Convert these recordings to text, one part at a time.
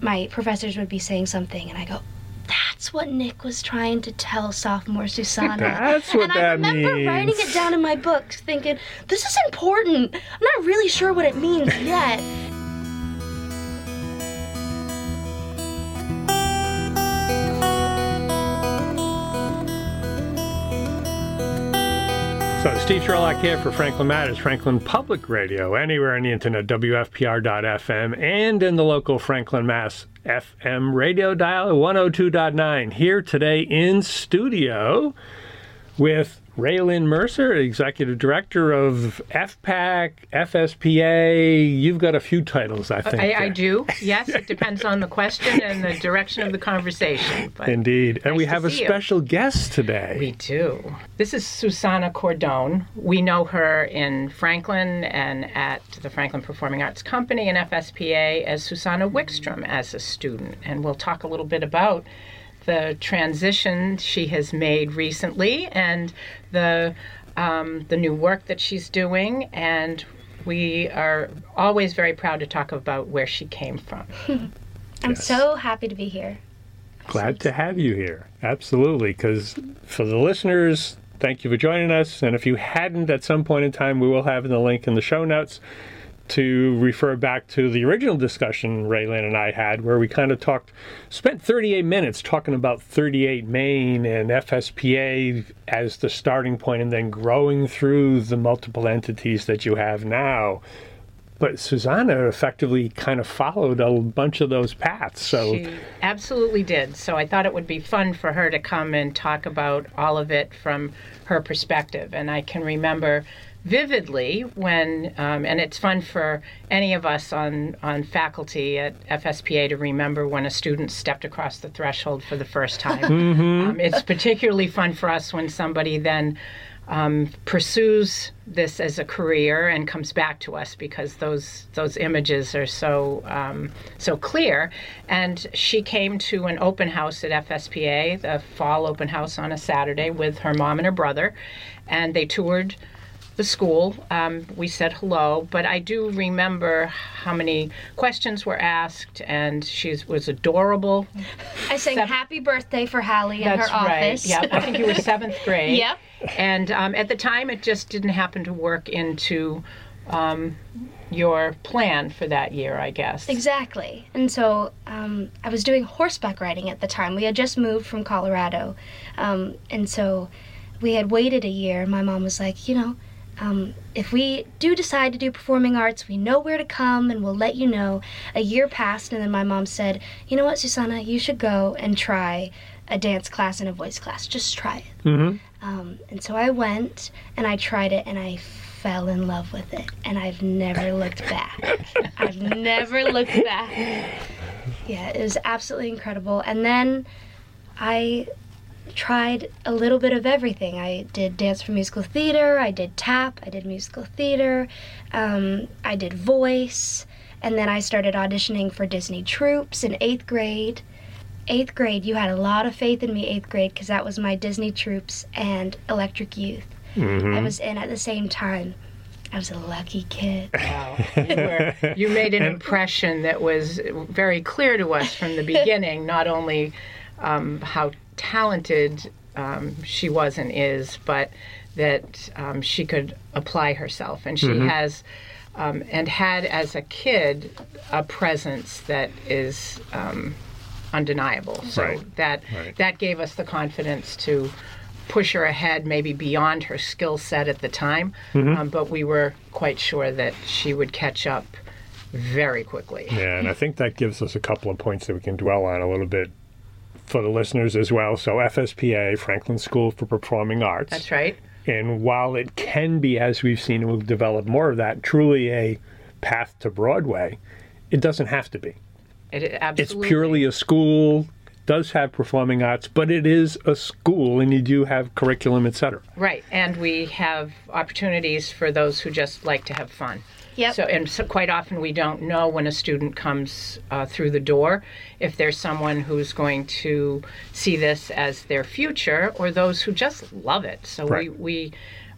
my professors would be saying something, and I go, that's what Nick was trying to tell sophomore Susana. That's what and that I remember means. writing it down in my book, thinking, this is important. I'm not really sure what it means yet. Steve Sherlock here for Franklin Matters, Franklin Public Radio, anywhere on the internet, WFPR.FM, and in the local Franklin, Mass. FM radio dial 102.9. Here today in studio with Raye Lynn Mercer, Executive Director of FPAC, FSPA. You've got a few titles, I think. I, I do. Yes, it depends on the question and the direction of the conversation. But Indeed. And Nice we have a see you. special guest today. we do. This is Susana Cordon. We know her in Franklin and at the Franklin Performing Arts Company and FSPA as Susana Wickstrom as a student. And we'll talk a little bit about the transition she has made recently and the um, the new work that she's doing and we are always very proud to talk about where she came from. I'm Yes. so happy to be here. Glad to have you here. Absolutely. Because for the listeners, thank you for joining us. And if you hadn't at some point in time, we will have the link in the show notes to refer back to the original discussion Raye Lynn and I had, where we kind of talked, spent 38 minutes talking about 38 Main and FSPA as the starting point, and then growing through the multiple entities that you have now. But Susana effectively kind of followed a bunch of those paths. So She absolutely did. So I thought it would be fun for her to come and talk about all of it from her perspective. And I can remember vividly when, um, and it's fun for any of us on, on faculty at FSPA to remember when a student stepped across the threshold for the first time. Um, it's particularly fun for us when somebody then um, pursues this as a career and comes back to us because those those images are so um, so clear. And she came to an open house at FSPA, the fall open house on a Saturday, with her mom and her brother, and they toured the school. Um, we said hello, but I do remember how many questions were asked, and she was adorable. I sang Seven- happy birthday for Hallie in That's her right. office. Yeah, I think you were seventh grade. Yep. And um, at the time, it just didn't happen to work into um, your plan for that year, I guess. Exactly. And so um, I was doing horseback riding at the time. We had just moved from Colorado. Um, and so we had waited a year. My mom was like, you know, um, if we do decide to do performing arts, we know where to come and we'll let you know. A year passed, and then my mom said, you know what, Susana, you should go and try a dance class and a voice class. Just try it. Mhm. Um, and so I went and I tried it and I fell in love with it. And I've never looked back. I've never looked back. Yeah, it was absolutely incredible. And then I tried a little bit of everything. I did dance for musical theater, I did tap, I did musical theater, um, I did voice, and then I started auditioning for Disney troupes in eighth grade. Eighth grade, you had a lot of faith in me, eighth grade, because that was my Disney troupes and Electric Youth. I was in at the same time. I was a lucky kid. Wow. You, were, you made an impression that was very clear to us from the beginning, not only um, how talented um, she was and is, but that um, she could apply herself. And she has, um, and had as a kid, a presence that is um, undeniable. So Right. that Right. that gave us the confidence to push her ahead, maybe beyond her skill set at the time. Um, but we were quite sure that she would catch up very quickly. Yeah, and I think that gives us a couple of points that we can dwell on a little bit for the listeners as well. So, FSPA, Franklin School for Performing Arts. That's right. And while it can be, as we've seen, and we've developed more of that, truly a path to Broadway, it doesn't have to be. It, absolutely. It's purely a school, does have performing arts, but it is a school and you do have curriculum, et cetera. right, and we have opportunities for those who just like to have fun. Yep. So, and so quite often we don't know when a student comes uh, through the door if there's someone who's going to see this as their future or those who just love it. So Right. we, we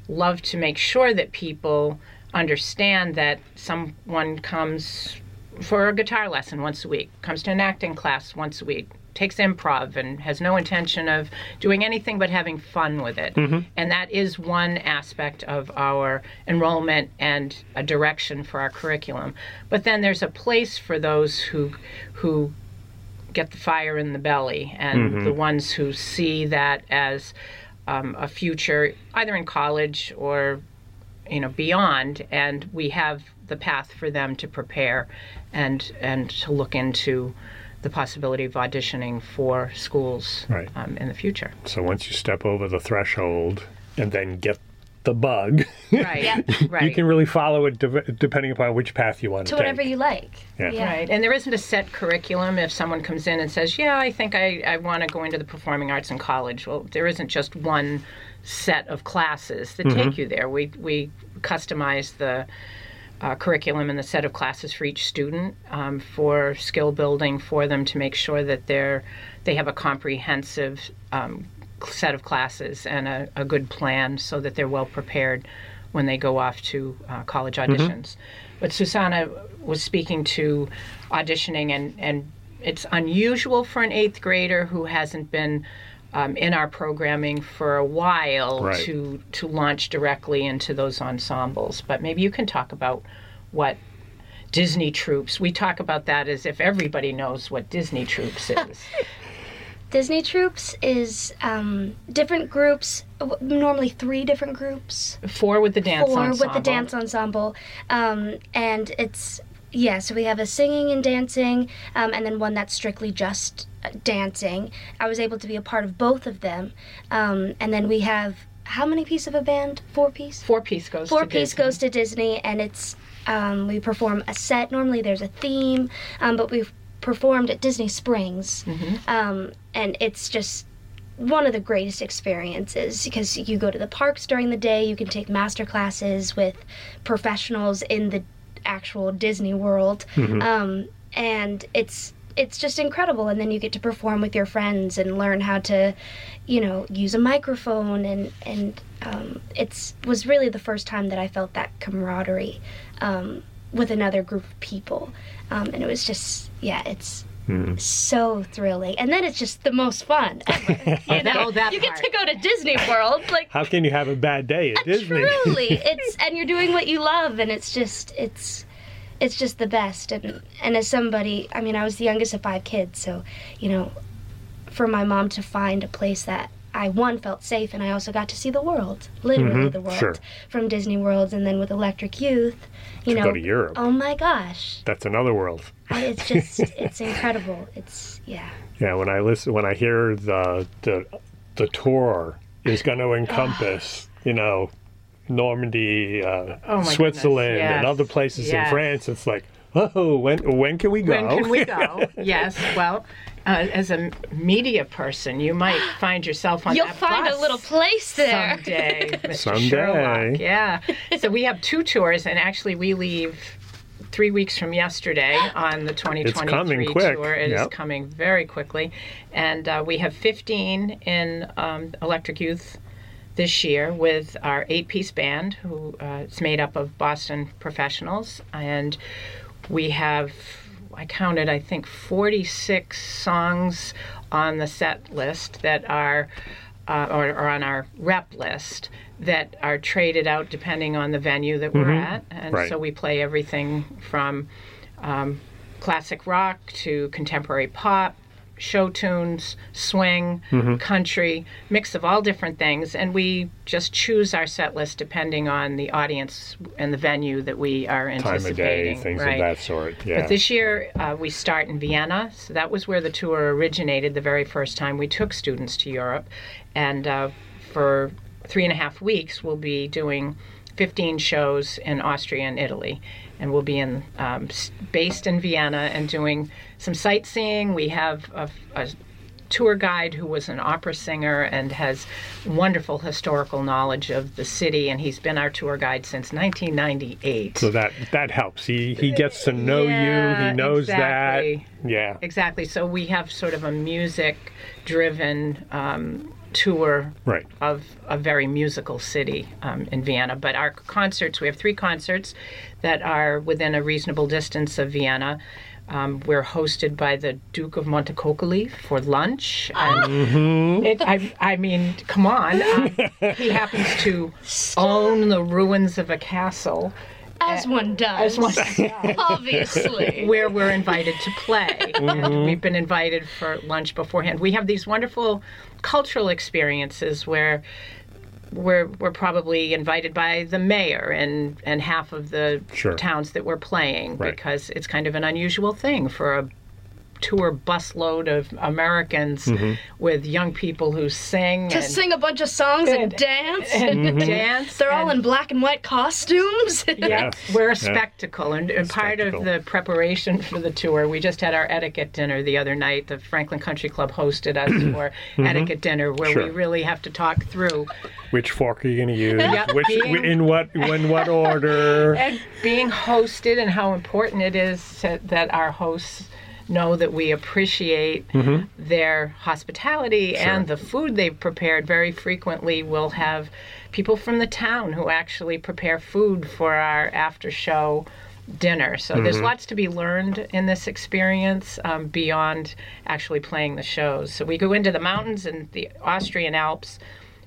love to make sure that people understand that someone comes for a guitar lesson once a week, comes to an acting class once a week, takes improv and has no intention of doing anything but having fun with it. And that is one aspect of our enrollment and a direction for our curriculum. But then there's a place for those who who get the fire in the belly and the ones who see that as um, a future either in college or you know beyond and we have the path for them to prepare and and to look into the possibility of auditioning for schools Right. um, in the future So once you step over the threshold and then get the bug, right Yeah. right you can really follow it de- depending upon which path you want to, take. to whatever take. you like. Yeah. Right, and there isn't a set curriculum. If someone comes in and says, "Yeah, I think I, I want to go into the performing arts in college," well, there isn't just one set of classes that take you there. We we customize the uh, curriculum and the set of classes for each student um, for skill building for them to make sure that they're they have a comprehensive um, set of classes and a, a good plan so that they're well prepared when they go off to uh, college auditions. But Susana was speaking to auditioning, and, and it's unusual for an eighth grader who hasn't been um, in our programming for a while Right. to to launch directly into those ensembles. But maybe you can talk about what Disney troupes. We talk about that as if everybody knows what Disney troupes is. Disney Troupes is um, different groups, normally three different groups. Four with the dance Four ensemble. with the dance ensemble. Um, and it's, yeah, so we have a singing and dancing, um, and then one that's strictly just uh, dancing. I was able to be a part of both of them. Um, and then we have, how many piece of a band? Four piece? Four piece goes. Four to piece Disney. goes to Disney, and it's um, we perform a set. Normally there's a theme, um, but we've performed at Disney Springs, um, and it's just one of the greatest experiences because you go to the parks during the day. You can take master classes with professionals in the actual Disney World, um, and it's it's just incredible. And then you get to perform with your friends and learn how to, you know, use a microphone and and um, it's was really the first time that I felt that camaraderie um, with another group of people, um, and it was just yeah, it's. Hmm. So thrilling, and then it's just the most fun ever. You know, Oh, that you get part. to go to Disney World, like How can you have a bad day at uh, Disney? truly it's and you're doing what you love and it's just it's it's just the best and and as somebody i mean i was the youngest of five kids so you know for my mom to find a place that i one felt safe and i also got to see the world literally the world Mm-hmm. sure. from disney world and then with electric youth you To know go to Europe. oh my gosh That's another world. It's just it's incredible it's yeah Yeah, when I listen, when I hear the the the tour is going to encompass, you know, Normandy, uh, Oh Switzerland, goodness, and other places in. France. It's like, oh, when when can we go? When can we go? yes. Well, uh, as a media person, you might find yourself on you'll that find bus a little place there someday, Mr. Someday. Sherlock. Yeah. So we have two tours, and actually we leave three weeks from yesterday on the 2023 coming quick. tour. It is Yep. coming very quickly, and uh, we have 15 in um, Electric Youth this year with our eight-piece band, who uh, is made up of Boston professionals, and we have. I counted, I think, 46 songs on the set list that are, uh, or, or on our rep list that are traded out depending on the venue that we're at. And Right. so we play everything from um, classic rock to contemporary pop, show tunes, swing, country, mix of all different things. And we just choose our set list depending on the audience and the venue that we are anticipating. Time of day, things right? of that sort. Yeah. But this year uh, we start in Vienna, so that was where the tour originated the very first time we took students to Europe, and uh, for three and a half weeks we'll be doing 15 shows in Austria and Italy, and we'll be in um, based in Vienna and doing some sightseeing. We have a, a tour guide who was an opera singer and has wonderful historical knowledge of the city, and he's been our tour guide since 1998. so that that helps. He he gets to know you. He knows exactly. that. Yeah. Exactly. So we have sort of a music driven um, tour Right. of a very musical city um, in Vienna. But our concerts, we have three concerts that are within a reasonable distance of Vienna. Um, we're hosted by the Duke of Montecuccoli for lunch. And it, I, I mean, come on. Um, he happens to own the ruins of a castle As uh, one does. as one does Obviously. where we're invited to play. And mm-hmm. we've been invited for lunch beforehand. We have these wonderful cultural experiences where we're, we're probably invited by the mayor and, and half of the Sure. towns that we're playing Right. because it's kind of an unusual thing for a tour busload of Americans mm-hmm. with young people who sing to and, sing a bunch of songs and, And- dance. and dance. Mm-hmm. They're all in black and white costumes. Yeah, Yes. we're a Yeah. spectacle, and, and part spectacle. of the preparation for the tour, we just had our etiquette dinner the other night. The Franklin Country Club hosted us mm-hmm. for etiquette dinner, where we Mm-hmm. Really have to talk through Which fork are you going to use? Yep, Which being- in what in what order? and being hosted, and how important it is to, that our hosts know that we appreciate their hospitality and the food they've prepared. Very frequently, we'll have people from the town who actually prepare food for our after show dinner. So there's lots to be learned in this experience um, beyond actually playing the shows. So we go into the mountains and the Austrian Alps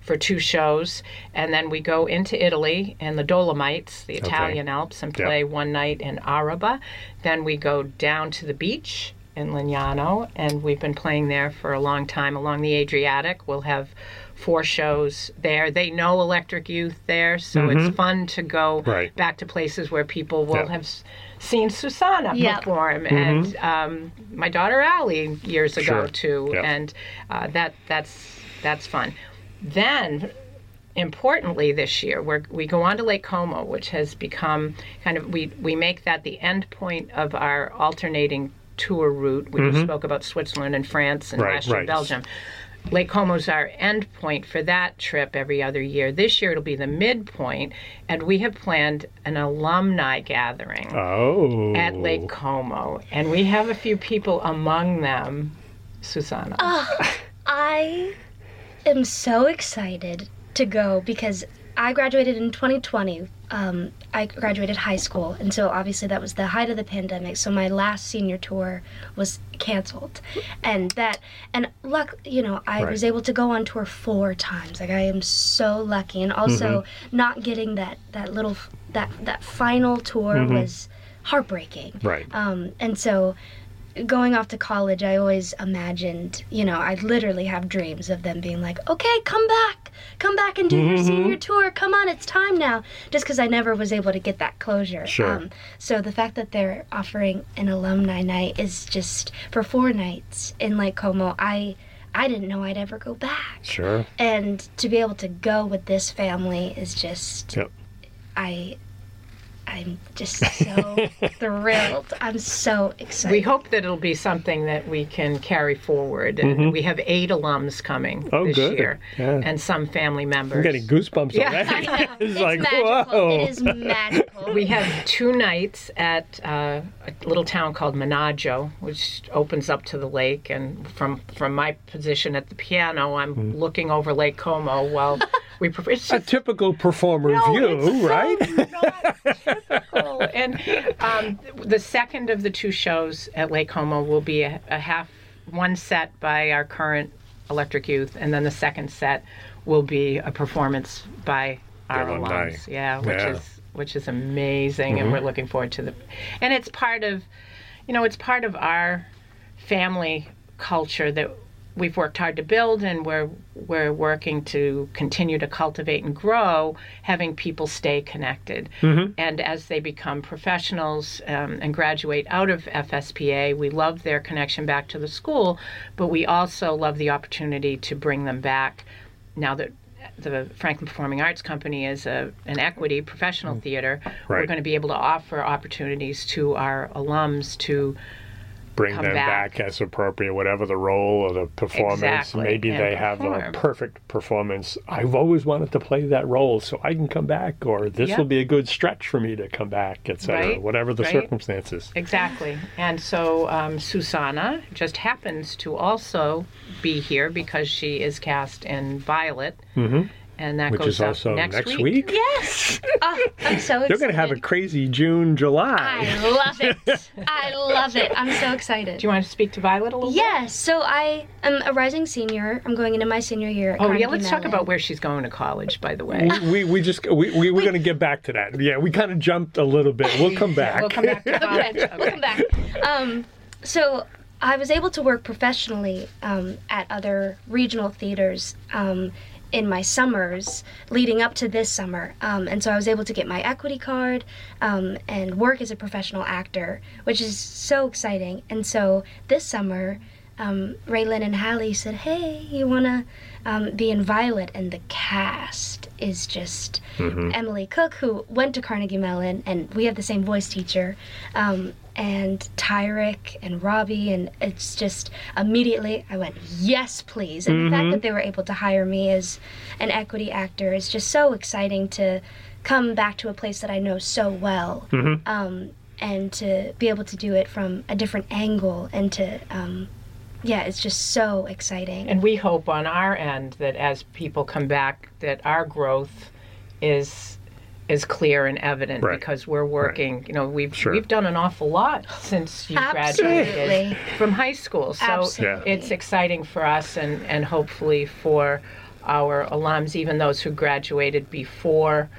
for two shows, and then we go into Italy and the Dolomites, the Italian Alps, and Yep. play one night in Arabba. Then we go down to the beach in Lignano, and we've been playing there for a long time along the Adriatic. We'll have four shows there. They know Electric Youth there, so it's fun to go Right. back to places where people will Yeah. have seen Susana Yeah. perform, and um, my daughter Allie years ago Sure. too, Yeah. and uh, that that's that's fun. Then importantly this year we're, we go on to lake como which has become kind of we, we make that the end point of our alternating tour route we just spoke about switzerland and france and Mm-hmm. Right, last year right. belgium lake como's our end point for that trip every other year this year it'll be the midpoint and we have planned an alumni gathering Oh. at lake como and we have a few people among them susana I am so excited to go because I graduated in 2020. Um, I graduated high school, and so obviously that was the height of the pandemic. So my last senior tour was canceled, and that and luck, you know, I Right. was able to go on tour four times. Like I am so lucky, and also not getting that that little that that final tour was heartbreaking. Right. Um, and so going off to college, I always imagined, you know, I literally have dreams of them being like, okay, come back, come back and do your senior tour. Come on, it's time now. Just because I never was able to get that closure. Um, Sure. so the fact that they're offering an alumni night is just for four nights in Lake Como. I I didn't know I'd ever go back. Sure. And to be able to go with this family is just Yep. I I'm just so thrilled. I'm so excited. We hope that it'll be something that we can carry forward. And we have eight alums coming Oh, this good. year, Yeah. and some family members. I'm getting goosebumps Yeah. already. It's, It's, like, magical. whoa. It is magical. we have two nights at uh, a little town called Menaggio, which opens up to the lake. And from from my position at the piano, I'm Mm. looking over Lake Como while we. Pre- it's a typical performer No, view, it's so right? not typical. and um, the second of the two shows at Lake Como will be a, a half one set by our current Electric Youth, and then the second set will be a performance by our alumni. alums. Yeah, which Yeah. Mm-hmm. is which is amazing, and we're looking forward to the. And it's part of, you know, it's part of our family culture that we've worked hard to build and we're we're working to continue to cultivate and grow having people stay connected. And as they become professionals um, and graduate out of FSPA we love their connection back to the school but we also love the opportunity to bring them back. Now that the Franklin Performing Arts Company is a, an equity professional theater, we're going to be able to offer opportunities to our alums to bring come them back. back. as appropriate, whatever the role or the performance. Exactly, Maybe and they have a perfect performance. I've always wanted to play that role, so I can come back, or this Yep. will be a good stretch for me to come back, etc. Right, Whatever the right. circumstances. Exactly. And so um, Susanna just happens to also be here because she is cast in Violet. Mhm. And that Which goes is up also next, next week. week? Yes. Oh, I'm so excited. They're going to have a crazy June, July. I love it. I love it. I'm so excited. Do you want to speak to Violet a little bit? Yes, so I am a rising senior. I'm going into my senior year. At Oh, Carnegie yeah, let's talk about where she's going to college, by the way. we, we, we just we, we we're going to get back to that. Yeah, we kind of jumped a little bit. We'll come back. We'll come back to college. Okay, we'll come back. Um, so I was able to work professionally um, at other regional theaters um, in my summers leading up to this summer. Um, and so I was able to get my equity card um, and work as a professional actor, which is so exciting. And so this summer, um, Raye Lynn and Hallie said, "Hey, you wanna um, be in Violet?" And the cast is just Emily Cook, who went to Carnegie Mellon, and we have the same voice teacher, um, and Tyrick and Robbie, and it's just immediately I went, "Yes, please!" And the fact that they were able to hire me as an equity actor is just so exciting to come back to a place that I know so well. Um, and to be able to do it from a different angle and to um, yeah it's just so exciting And we hope on our end that as people come back, that our growth is is clear and evident Right. because we're working. You know, we've Sure. we've done an awful lot since you Absolutely. graduated from high school. So Absolutely. it's exciting for us and and hopefully for our alums, even those who graduated before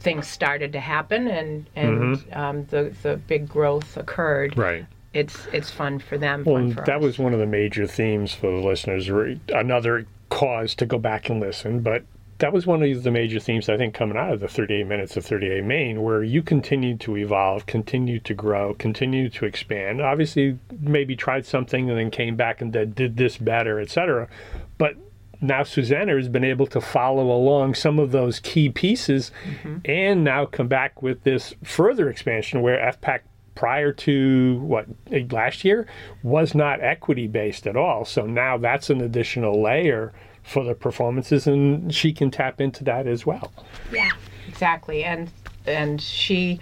things started to happen and and um, the the big growth occurred. Right. It's it's fun for them. Well, for that us. was one of the major themes for the listeners. Another cause to go back and listen, but that was one of the major themes I think coming out of the 38 minutes of 38 Main, where you continued to evolve, continued to grow, continued to expand. Obviously, maybe tried something and then came back and did, did this better, etc. But now Susana has been able to follow along some of those key pieces mm-hmm. and now come back with this further expansion where FPAC prior to what last year was not equity based at all. So now that's an additional layer for the performances and she can tap into that as well. yeah exactly and and she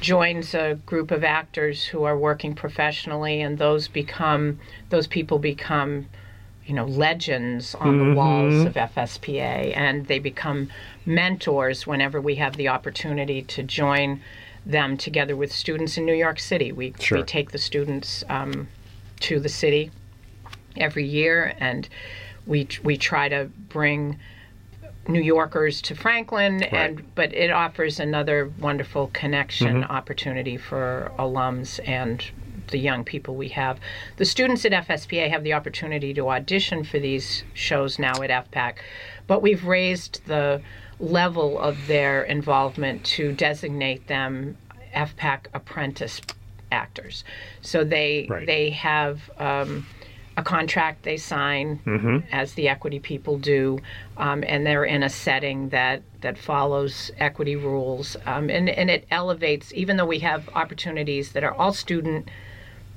joins a group of actors who are working professionally and those become those people become you know legends on the mm-hmm. walls of FSPA and they become mentors whenever we have the opportunity to join them together with students in New York City we Sure. we take the students um, to the city every year and we we try to bring New Yorkers to Franklin, and but it offers another wonderful connection opportunity for alums and the young people we have. The students at FSPA have the opportunity to audition for these shows now at FPAC, but we've raised the level of their involvement to designate them FPAC apprentice actors. So they Right. they have. Um, a contract they sign as the equity people do, um, and they're in a setting that that follows equity rules, um, and and it elevates. Even though we have opportunities that are all student,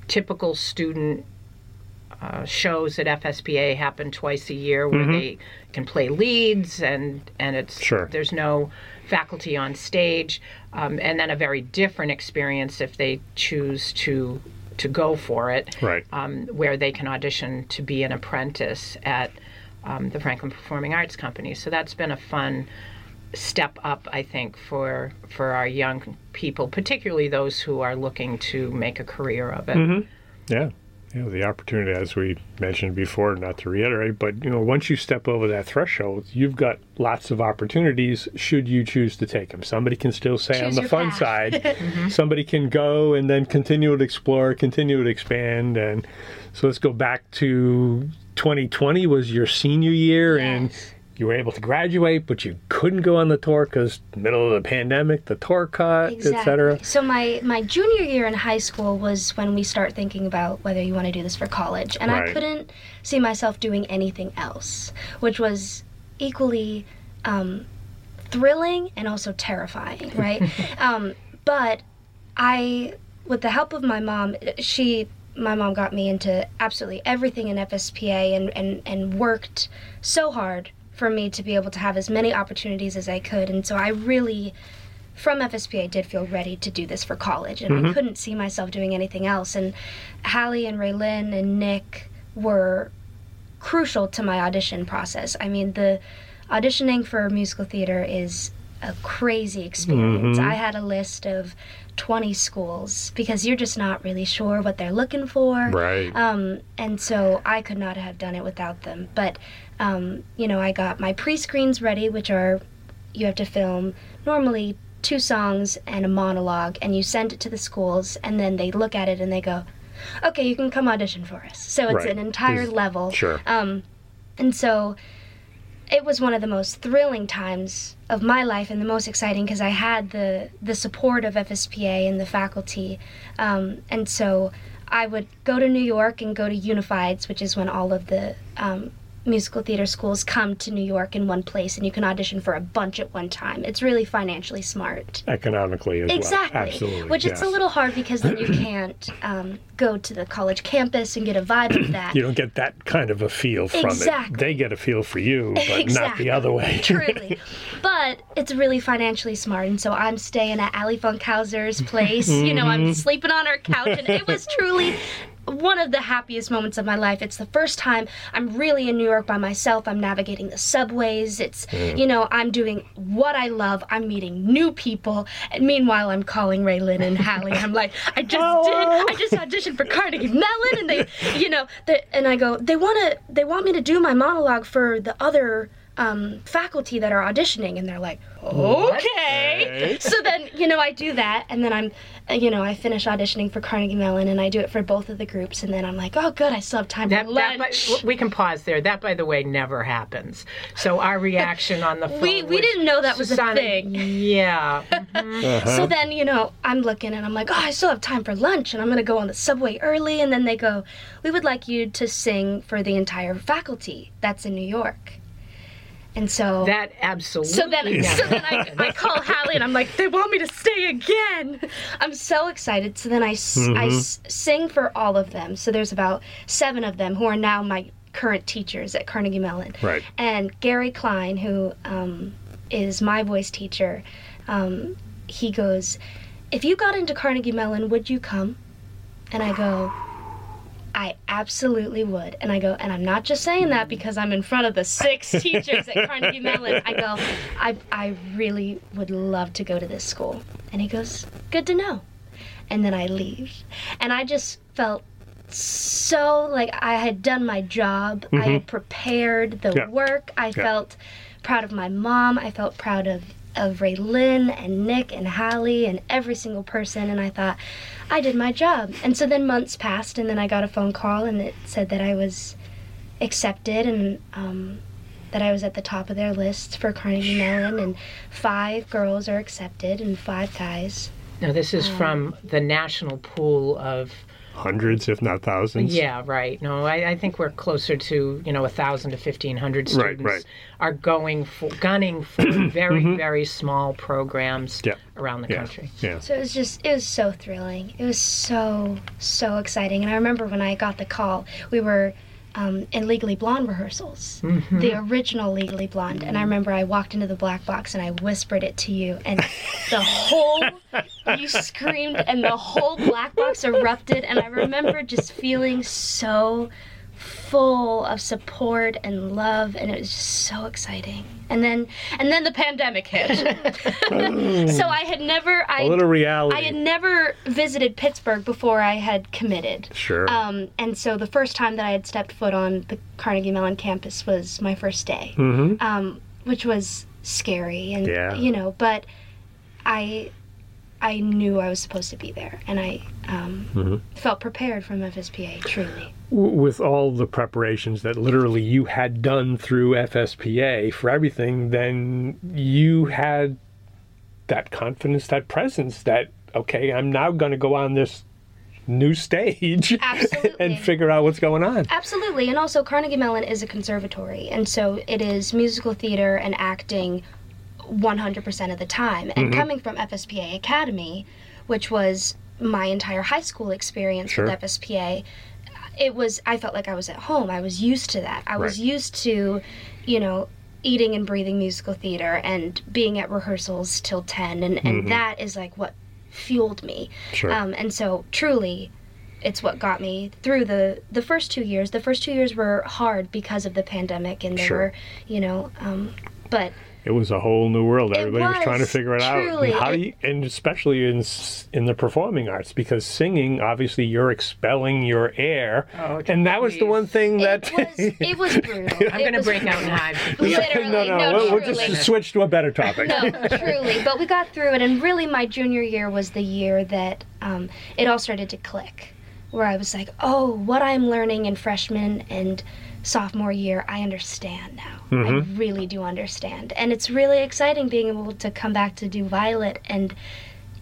typical student. Uh, shows at FSPA happen twice a year where they can play leads and and it's Sure. there's no faculty on stage um, and then a very different experience if they choose to to go for it Right. um, where they can audition to be an apprentice at um, the Franklin Performing Arts Company. So that's been a fun step up, I think, for for our young people, particularly those who are looking to make a career of it. Yeah. You know, the opportunity, as we mentioned before, not to reiterate, but you know, once you step over that threshold, you've got lots of opportunities. Should you choose to take them, somebody can still say on the fun path. side, mm-hmm. somebody can go and then continue to explore, continue to expand, and so let's go back to 2020 was your senior year, and Yes. You were able to graduate, but you couldn't go on the tour because middle of the pandemic, the tour cut, etc. So my my junior year in high school was when we start thinking about whether you want to do this for college, and Right. I couldn't see myself doing anything else, which was equally um, thrilling and also terrifying, right? um, but I, with the help of my mom, she my mom got me into absolutely everything in FSPA and, and, and worked so hard for me to be able to have as many opportunities as I could. And so I really, from FSPA, did feel ready to do this for college. And I mm-hmm. couldn't see myself doing anything else. And Hallie and Raye Lynn and Nick were crucial to my audition process. I mean, the auditioning for musical theater is a crazy experience. I had a list of 20 schools because you're just not really sure what they're looking for. Right. Um, and so I could not have done it without them. But, um, you know, I got my pre screens ready, which are you have to film normally two songs and a monologue, and you send it to the schools, and then they look at it and they go, okay, you can come audition for us. So it's Right. an entire There's- level. Sure. Um, and so it was one of the most thrilling times of my life and the most exciting because I had the the support of FSPA and the faculty, um, and so I would go to New York and go to Unifieds, which is when all of the um, musical theater schools come to New York in one place, and you can audition for a bunch at one time. It's really financially smart. Economically as Exactly. well. Absolutely. Which it's a little hard because then you can't um, go to the college campus and get a vibe of that. You don't get that kind of a feel from Exactly. it. They get a feel for you, but not the other way. Truly. But it's really financially smart. And so I'm staying at Ali Funkhauser's place. You know, I'm sleeping on her couch. And it was truly one of the happiest moments of my life. It's the first time I'm really in New York by myself. I'm navigating the subways. It's, mm. you know, I'm doing what I love. I'm meeting new people. And meanwhile, I'm calling Raye Lynn and Hallie. I'm like, I just Hello. did. Oh. I just auditioned for Carnegie Mellon. And they, you know, and I go, they want to, they want me to do my monologue for the other um, faculty that are auditioning, and they're like, okay. Okay. So then, you know, I do that, and then I'm, you know, I finish auditioning for Carnegie Mellon, and I do it for both of the groups, and then I'm like, oh, good, I still have time That, for that, lunch. by- we can pause there. That, by the way, never happens. So our reaction on the phone. We- we was, didn't know that was a thing. Yeah. mhm. So then, you know, I'm looking and I'm like, oh, I still have time for lunch, and I'm gonna go on the subway early. And then they go, we would like you to sing for the entire faculty that's in New York. And so That absolutely. So then, never so then I. I call Hallie and I'm like, they want me to stay again. I'm so excited. So then I I sing for all of them. So there's about seven of them who are now my current teachers at Carnegie Mellon. Right. And Gary Klein, who um, is my voice teacher, um, he goes, if you got into Carnegie Mellon, would you come? And I go, I absolutely would. And I go, and I'm not just saying that because I'm in front of the six teachers at Carnegie Mellon. I go, I, I really would love to go to this school. And he goes, good to know. And then I leave. And I just felt so like I had done my job. I had mm-hmm. prepared the Yeah. work. I felt proud of my mom. I felt proud of of Raye Lynn and Nick and Hallie and every single person and I thought I did my job. And so then months passed and then I got a phone call and it said that I was accepted and um, that I was at the top of their list for Carnegie Mellon and five girls are accepted and five guys. Now, this is from the national pool of. Hundreds, if not thousands. Yeah, right. No, I, I think we're closer to you know a thousand to fifteen hundred students right. are going for gunning for very very small programs Mm-hmm. Yeah. around the Yeah. country. Yeah. So it was just, it was so thrilling. It was so, so exciting. And I remember when I got the call, we were um, in Legally Blonde rehearsals, the original Legally Blonde. And I remember I walked into the black box and I whispered it to you, and the whole, you screamed, and the whole black box erupted. And I remember just feeling so full of support and love and it was just so exciting and then and then the pandemic hit so i had never i A little reality. I had never visited Pittsburgh before I had committed. Sure. Um, and so the first time that I had stepped foot on the Carnegie Mellon campus was my first day, mm-hmm. um, which was scary and Yeah. you know, but I I knew I was supposed to be there, and I um, Mm-hmm. felt prepared from FSPA. Truly, with all the preparations that literally you had done through FSPA for everything, then you had that confidence, that presence that, okay, I'm now going to go on this new stage and figure out what's going on. absolutely. And also, Carnegie Mellon is a conservatory, and so it is musical theater and acting 100% of the time. And coming from FSPA Academy, which was my entire high school experience Sure. with FSPA, it was I felt like I was at home. I was used to that. I was used to, you know, eating and breathing musical theater and being at rehearsals till 10 and, and that is like what fueled me. Mm-hmm. Sure. Um, and so truly it's what got me through the the first two years. The first two years were hard because of the pandemic and they Sure. were, you know, um, but It was a whole new world. Everybody was, trying to figure it out. truly. And how do you, and especially in in the performing arts, because singing, obviously, you're expelling your air, Oh, and that was the one thing that. it was it was brutal. I'm going to break out in brutal. hives. Literally, no, no, no, we'll, we'll just switch to a better topic. no, truly. But we got through it, and really, my junior year was the year that um, it all started to click, where I was like, "Oh, what I'm learning in freshman and sophomore year, I understand now. I mm-hmm. really do understand, and it's really exciting being able to come back to do Violet and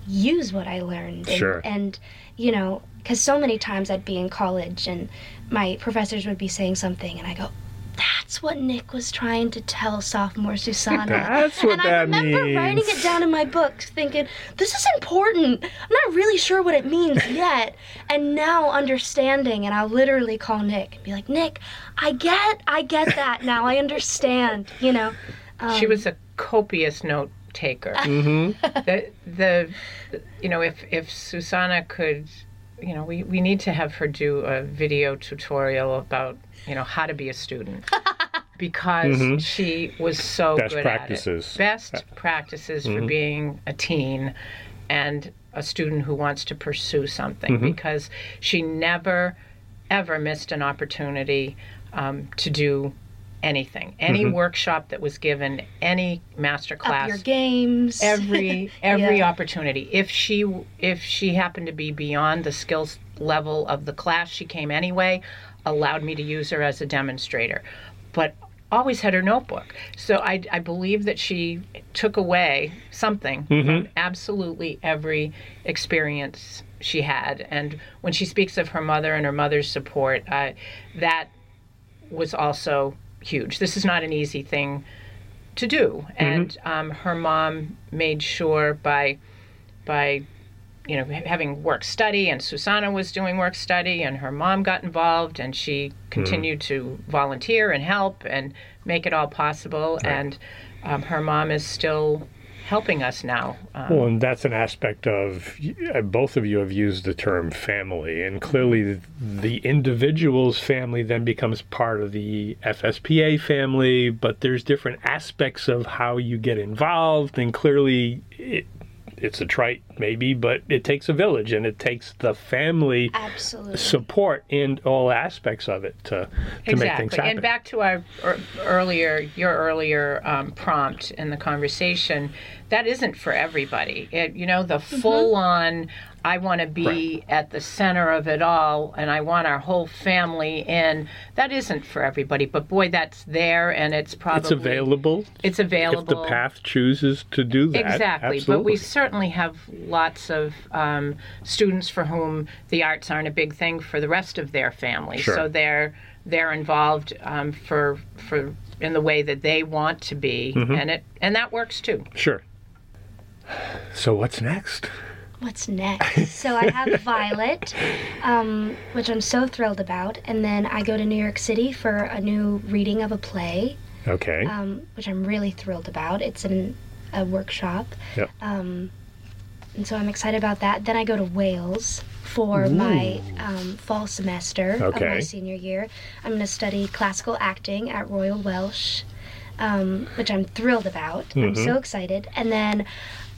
use what I learned. And, Sure. And you know, because so many times I'd be in college and my professors would be saying something, and I go. That's what Nick was trying to tell sophomore Susana. That's what and that I remember means. writing it down in my book, thinking, "This is important." I'm not really sure what it means yet, and now understanding, and I'll literally call Nick and be like, "Nick, I get, I get that now. I understand." You know. she was a copious note taker. Mm-hmm. the, the, you know, if if Susana could, you know, we, we need to have her do a video tutorial about, you know, how to be a student. Because she was so Mm-hmm. Best good practices. at it. Best practices for being a teen and a student who wants to pursue something. Mm-hmm. Because she never, ever missed an opportunity um, to do anything. Any Mm-hmm. workshop that was given, any master class, your games. every every Yeah. opportunity if she if she happened to be beyond the skills level of the class she came anyway allowed me to use her as a demonstrator but always had her notebook. So i, I believe that she took away something from absolutely every experience she had. And when she speaks of her mother and her mother's support uh, that was also huge. This is not an easy thing to do. And um, her mom made sure by by you know having work study and Susana was doing work study and her mom got involved and she continued to volunteer and help and make it all possible and um, her mom is still helping us now um, Well, and that's an aspect of uh, both of you have used the term family, and clearly the individual's family then becomes part of the FSPA family. But there's different aspects of how you get involved, and clearly it, it's a trite maybe, but it takes a village, and it takes the family Absolutely. support in all aspects of it to to make things happen. And back to our earlier, your earlier um, prompt in the conversation, that isn't for everybody. It, you know, the full on, I want to be at the center of it all and I want our whole family in, that isn't for everybody. But boy, that's there and it's probably. it's available It's available. if the path chooses to do that. Exactly, Absolutely. but we certainly have lots of um, students for whom the arts aren't a big thing for the rest of their family. Sure. So they're they're involved um, for for in the way that they want to be, Mm-hmm. and it and that works too. Sure. So what's next? What's next? so I have Violet, um, which I'm so thrilled about, and then I go to New York City for a new reading of a play, Okay. um, which I'm really thrilled about. It's in a workshop, yep. um, and so I'm excited about that. Then I go to Wales for my um, fall semester of my senior year. I'm going to study classical acting at Royal Welsh, um, which I'm thrilled about. I'm so excited. And then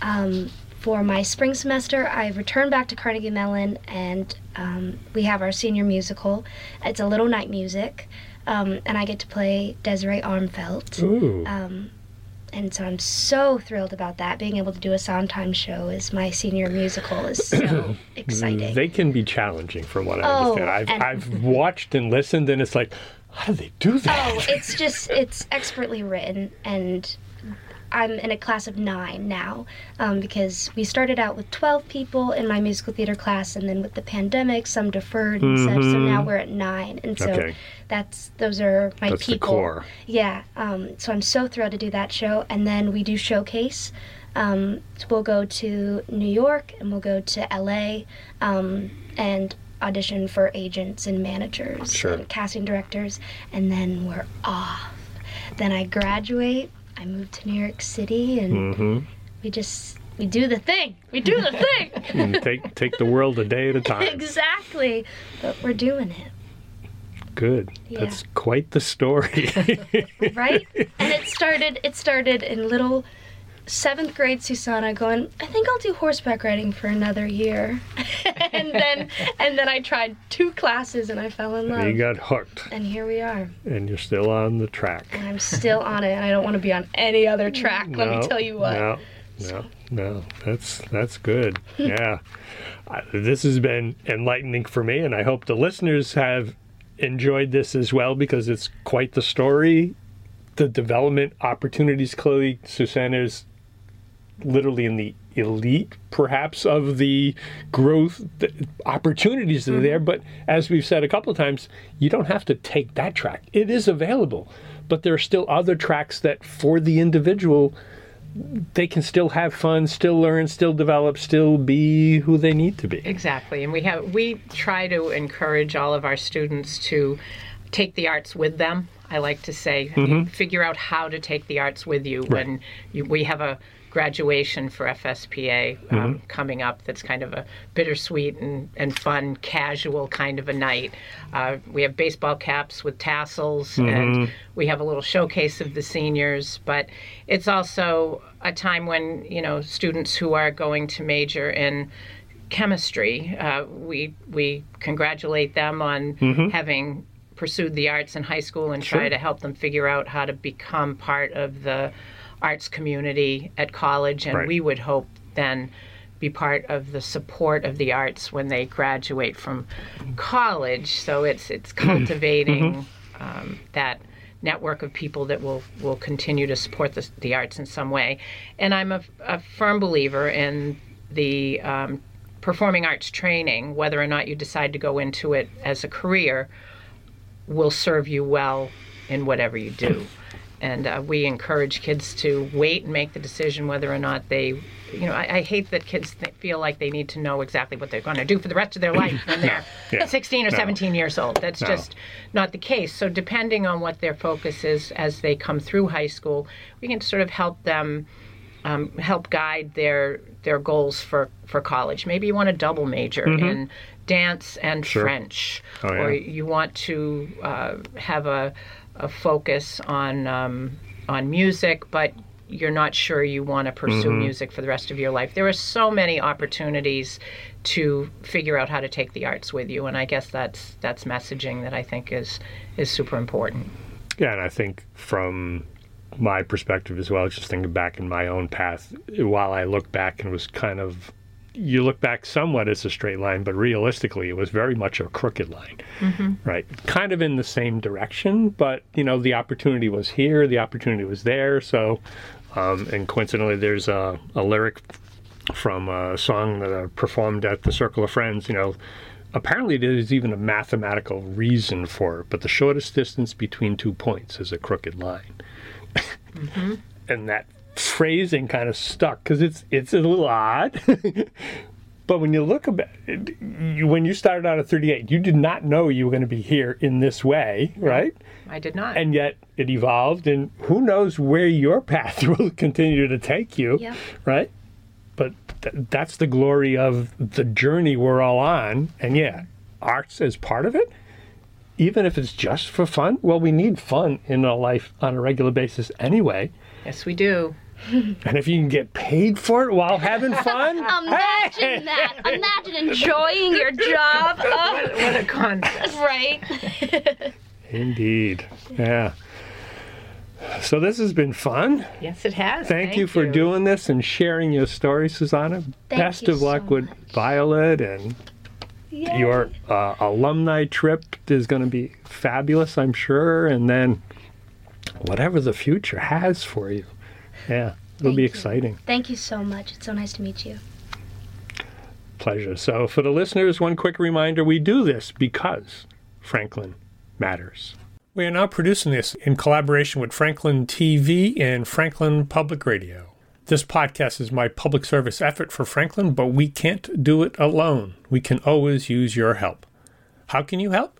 um, for my spring semester, I return back to Carnegie Mellon, and um, we have our senior musical. It's a little night music, um, and I get to play Desiree Armfeldt. Ooh. Um, and so I'm so thrilled about that. Being able to do a Sondheim show as my senior musical is so exciting. They can be challenging, from what I Oh, understand. I've, and- I've watched and listened, and it's like, how do they do that? Oh, it's just it's expertly written, and I'm in a class of nine now um, because we started out with 12 people in my musical theater class, and then with the pandemic, some deferred and such. So now we're at nine, and so Mm-hmm. Okay. that's those are my That's the people. core. Yeah. Um, so I'm so thrilled to do that show, and then we do showcase Um, so we'll go to New York and we'll go to LA um, and audition for agents and managers Sure. and casting directors, and then we're off. Then I graduate. I moved to New York City, and hmm we just we do the thing. We do the thing. Take take the world a day at a time. exactly. But we're doing it, Good. Yeah. That's quite the story. right? and it started. It started in little seventh grade Susana going. I think I'll do horseback riding for another year, and then and then I tried two classes and I fell in love. you got hooked, and here we are. and you're still on the track. And I'm still on it, and I don't want to be on any other track. Let me tell you what. No, no, no. That's that's good. Yeah, I, this has been enlightening for me, and I hope the listeners have enjoyed this as well because it's quite the story. The development opportunities. Clearly, Susana is literally in the elite, perhaps, of the growth the opportunities that are there. Mm-hmm. But as we've said a couple of times, you don't have to take that track. It is available, but there are still other tracks that, for the individual, they can still have fun, still learn, still develop, still be who they need to be. Exactly, and we have we try to encourage all of our students to take the arts with them. I like to say, you figure out how to take the arts with you when you, we have a graduation for FSPA um, coming up. That's kind of a bittersweet and, and fun, casual kind of a night. Uh, we have baseball caps with tassels, and we have a little showcase of the seniors. But it's also a time when you know students who are going to major in chemistry. Uh, we we congratulate them on having pursued the arts in high school and try to help them figure out how to become part of the arts community at college. And Right. we would hope then be part of the support of the arts when they graduate from college. So it's it's cultivating um, that network of people that will will continue to support the, the arts in some way. And I'm a, a firm believer in the um, performing arts training, whether or not you decide to go into it as a career, will serve you well in whatever you do. And uh, we encourage kids to wait and make the decision whether or not they, you know, I, I hate that kids th- feel like they need to know exactly what they're going to do for the rest of their life when they're Yeah. 16 or No. 17 years old. That's No. just not the case. So, depending on what their focus is as they come through high school, we can sort of help them um, help guide their their goals for for college. Maybe you want a double major in dance and French, Oh, or you want to uh, have a a focus on um, on music, but you're not sure you want to pursue music for the rest of your life. There are so many opportunities to figure out how to take the arts with you, and I guess that's that's messaging that I think is is super important. Yeah, and I think from my perspective as well, just thinking back in my own path, while I look back and was kind of, you look back somewhat as a straight line, but realistically, it was very much a crooked line, right? Kind of in the same direction, but you know, the opportunity was here, the opportunity was there. So, um, and coincidentally, there's a, a lyric from a song that I performed at the Circle of Friends, you know, apparently there's even a mathematical reason for it, but the shortest distance between two points is a crooked line. and that phrasing kind of stuck because it's it's a little odd. but when you look about it, you, when you started out at 38, you did not know you were going to be here in this way, right? I did not. And yet it evolved, and who knows where your path will continue to take you, Yeah. right? But th- that's the glory of the journey we're all on. And yeah, arts is part of it. Even if it's just for fun, well, we need fun in our life on a regular basis anyway. Yes, we do. And if you can get paid for it while having fun, Imagine that. Imagine enjoying your job. Oh, What a concept. right. indeed. Yeah. So this has been fun. Yes, it has. Thank, you for doing this and sharing your story, Susana. Thank Best you of luck so with much. Violet and Yay. your uh, alumni trip is going to be fabulous, I'm sure. And then whatever the future has for you. Yeah, it'll Thank be you. exciting. Thank you so much. It's so nice to meet you. Pleasure. So, for the listeners, one quick reminder we do this because Franklin matters. We are now producing this in collaboration with Franklin TV and Franklin Public Radio. This podcast is my public service effort for Franklin, but we can't do it alone. We can always use your help. How can you help?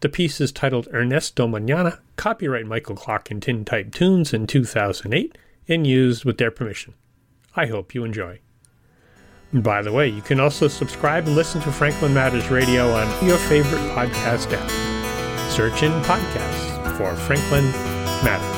The piece is titled Ernesto Manana, copyright Michael Clark and Tintype Tunes in 2008, and used with their permission. I hope you enjoy. And by the way, you can also subscribe and listen to Franklin Matters Radio on your favorite podcast app. Search in podcasts for Franklin Matters.